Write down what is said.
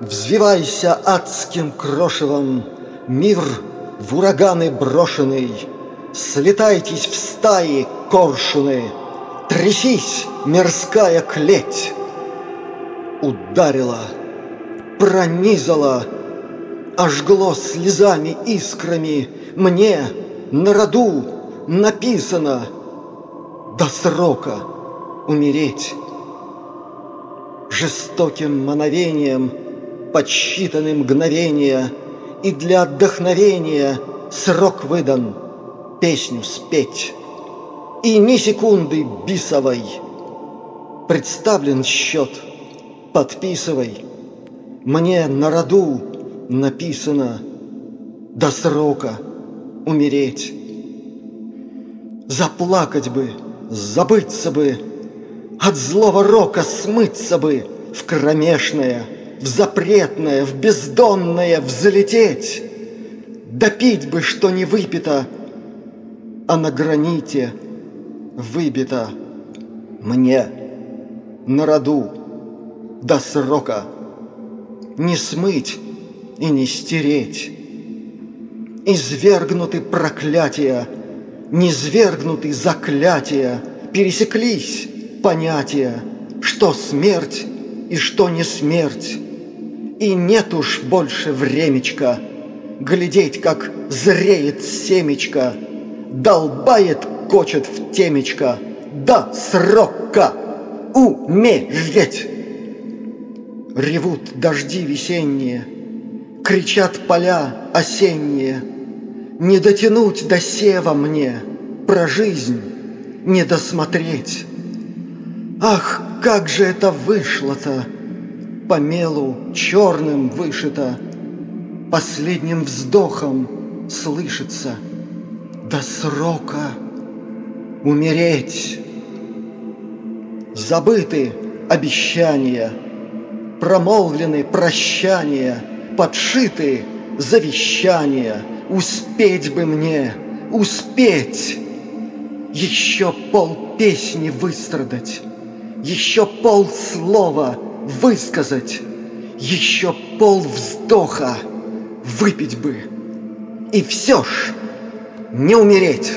Взвивайся адским крошевом, Мир в ураганы брошенный, Слетайтесь в стаи коршуны, Трясись, мирская клеть! Ударила, пронизала, Ожгло слезами искрами Мне на роду написано До срока умереть. Жестоким мановением Подсчитаны мгновения, И для отдохновения Срок выдан песню спеть. И ни секунды бисовой Представлен счет, подписывай. Мне на роду написано До срока умереть. Заплакать бы, забыться бы, От злого рока смыться бы В кромешное, в запретное, в бездонное взлететь. Допить бы, что не выпито, А на граните выбито Мне на роду до срока Не смыть и не стереть. Извергнуты проклятия, низвергнуты заклятия, Пересеклись понятия, что смерть и что не смерть. И нет уж больше времечка Глядеть, как зреет семечко, Долбает, кочет в темечко До срока умереть. Ревут дожди весенние, Кричат поля осенние, Не дотянуть до сева мне, Про жизнь не досмотреть. Ах, как же это вышло-то! По мелу черным вышито, Последним вздохом слышится До срока умереть. Забыты обещания, Промолвлены прощания, Подшиты завещания. Успеть бы мне, успеть! Еще пол песни выстрадать, Еще пол слова высказать, Еще пол вздоха выпить бы. И все ж не умереть.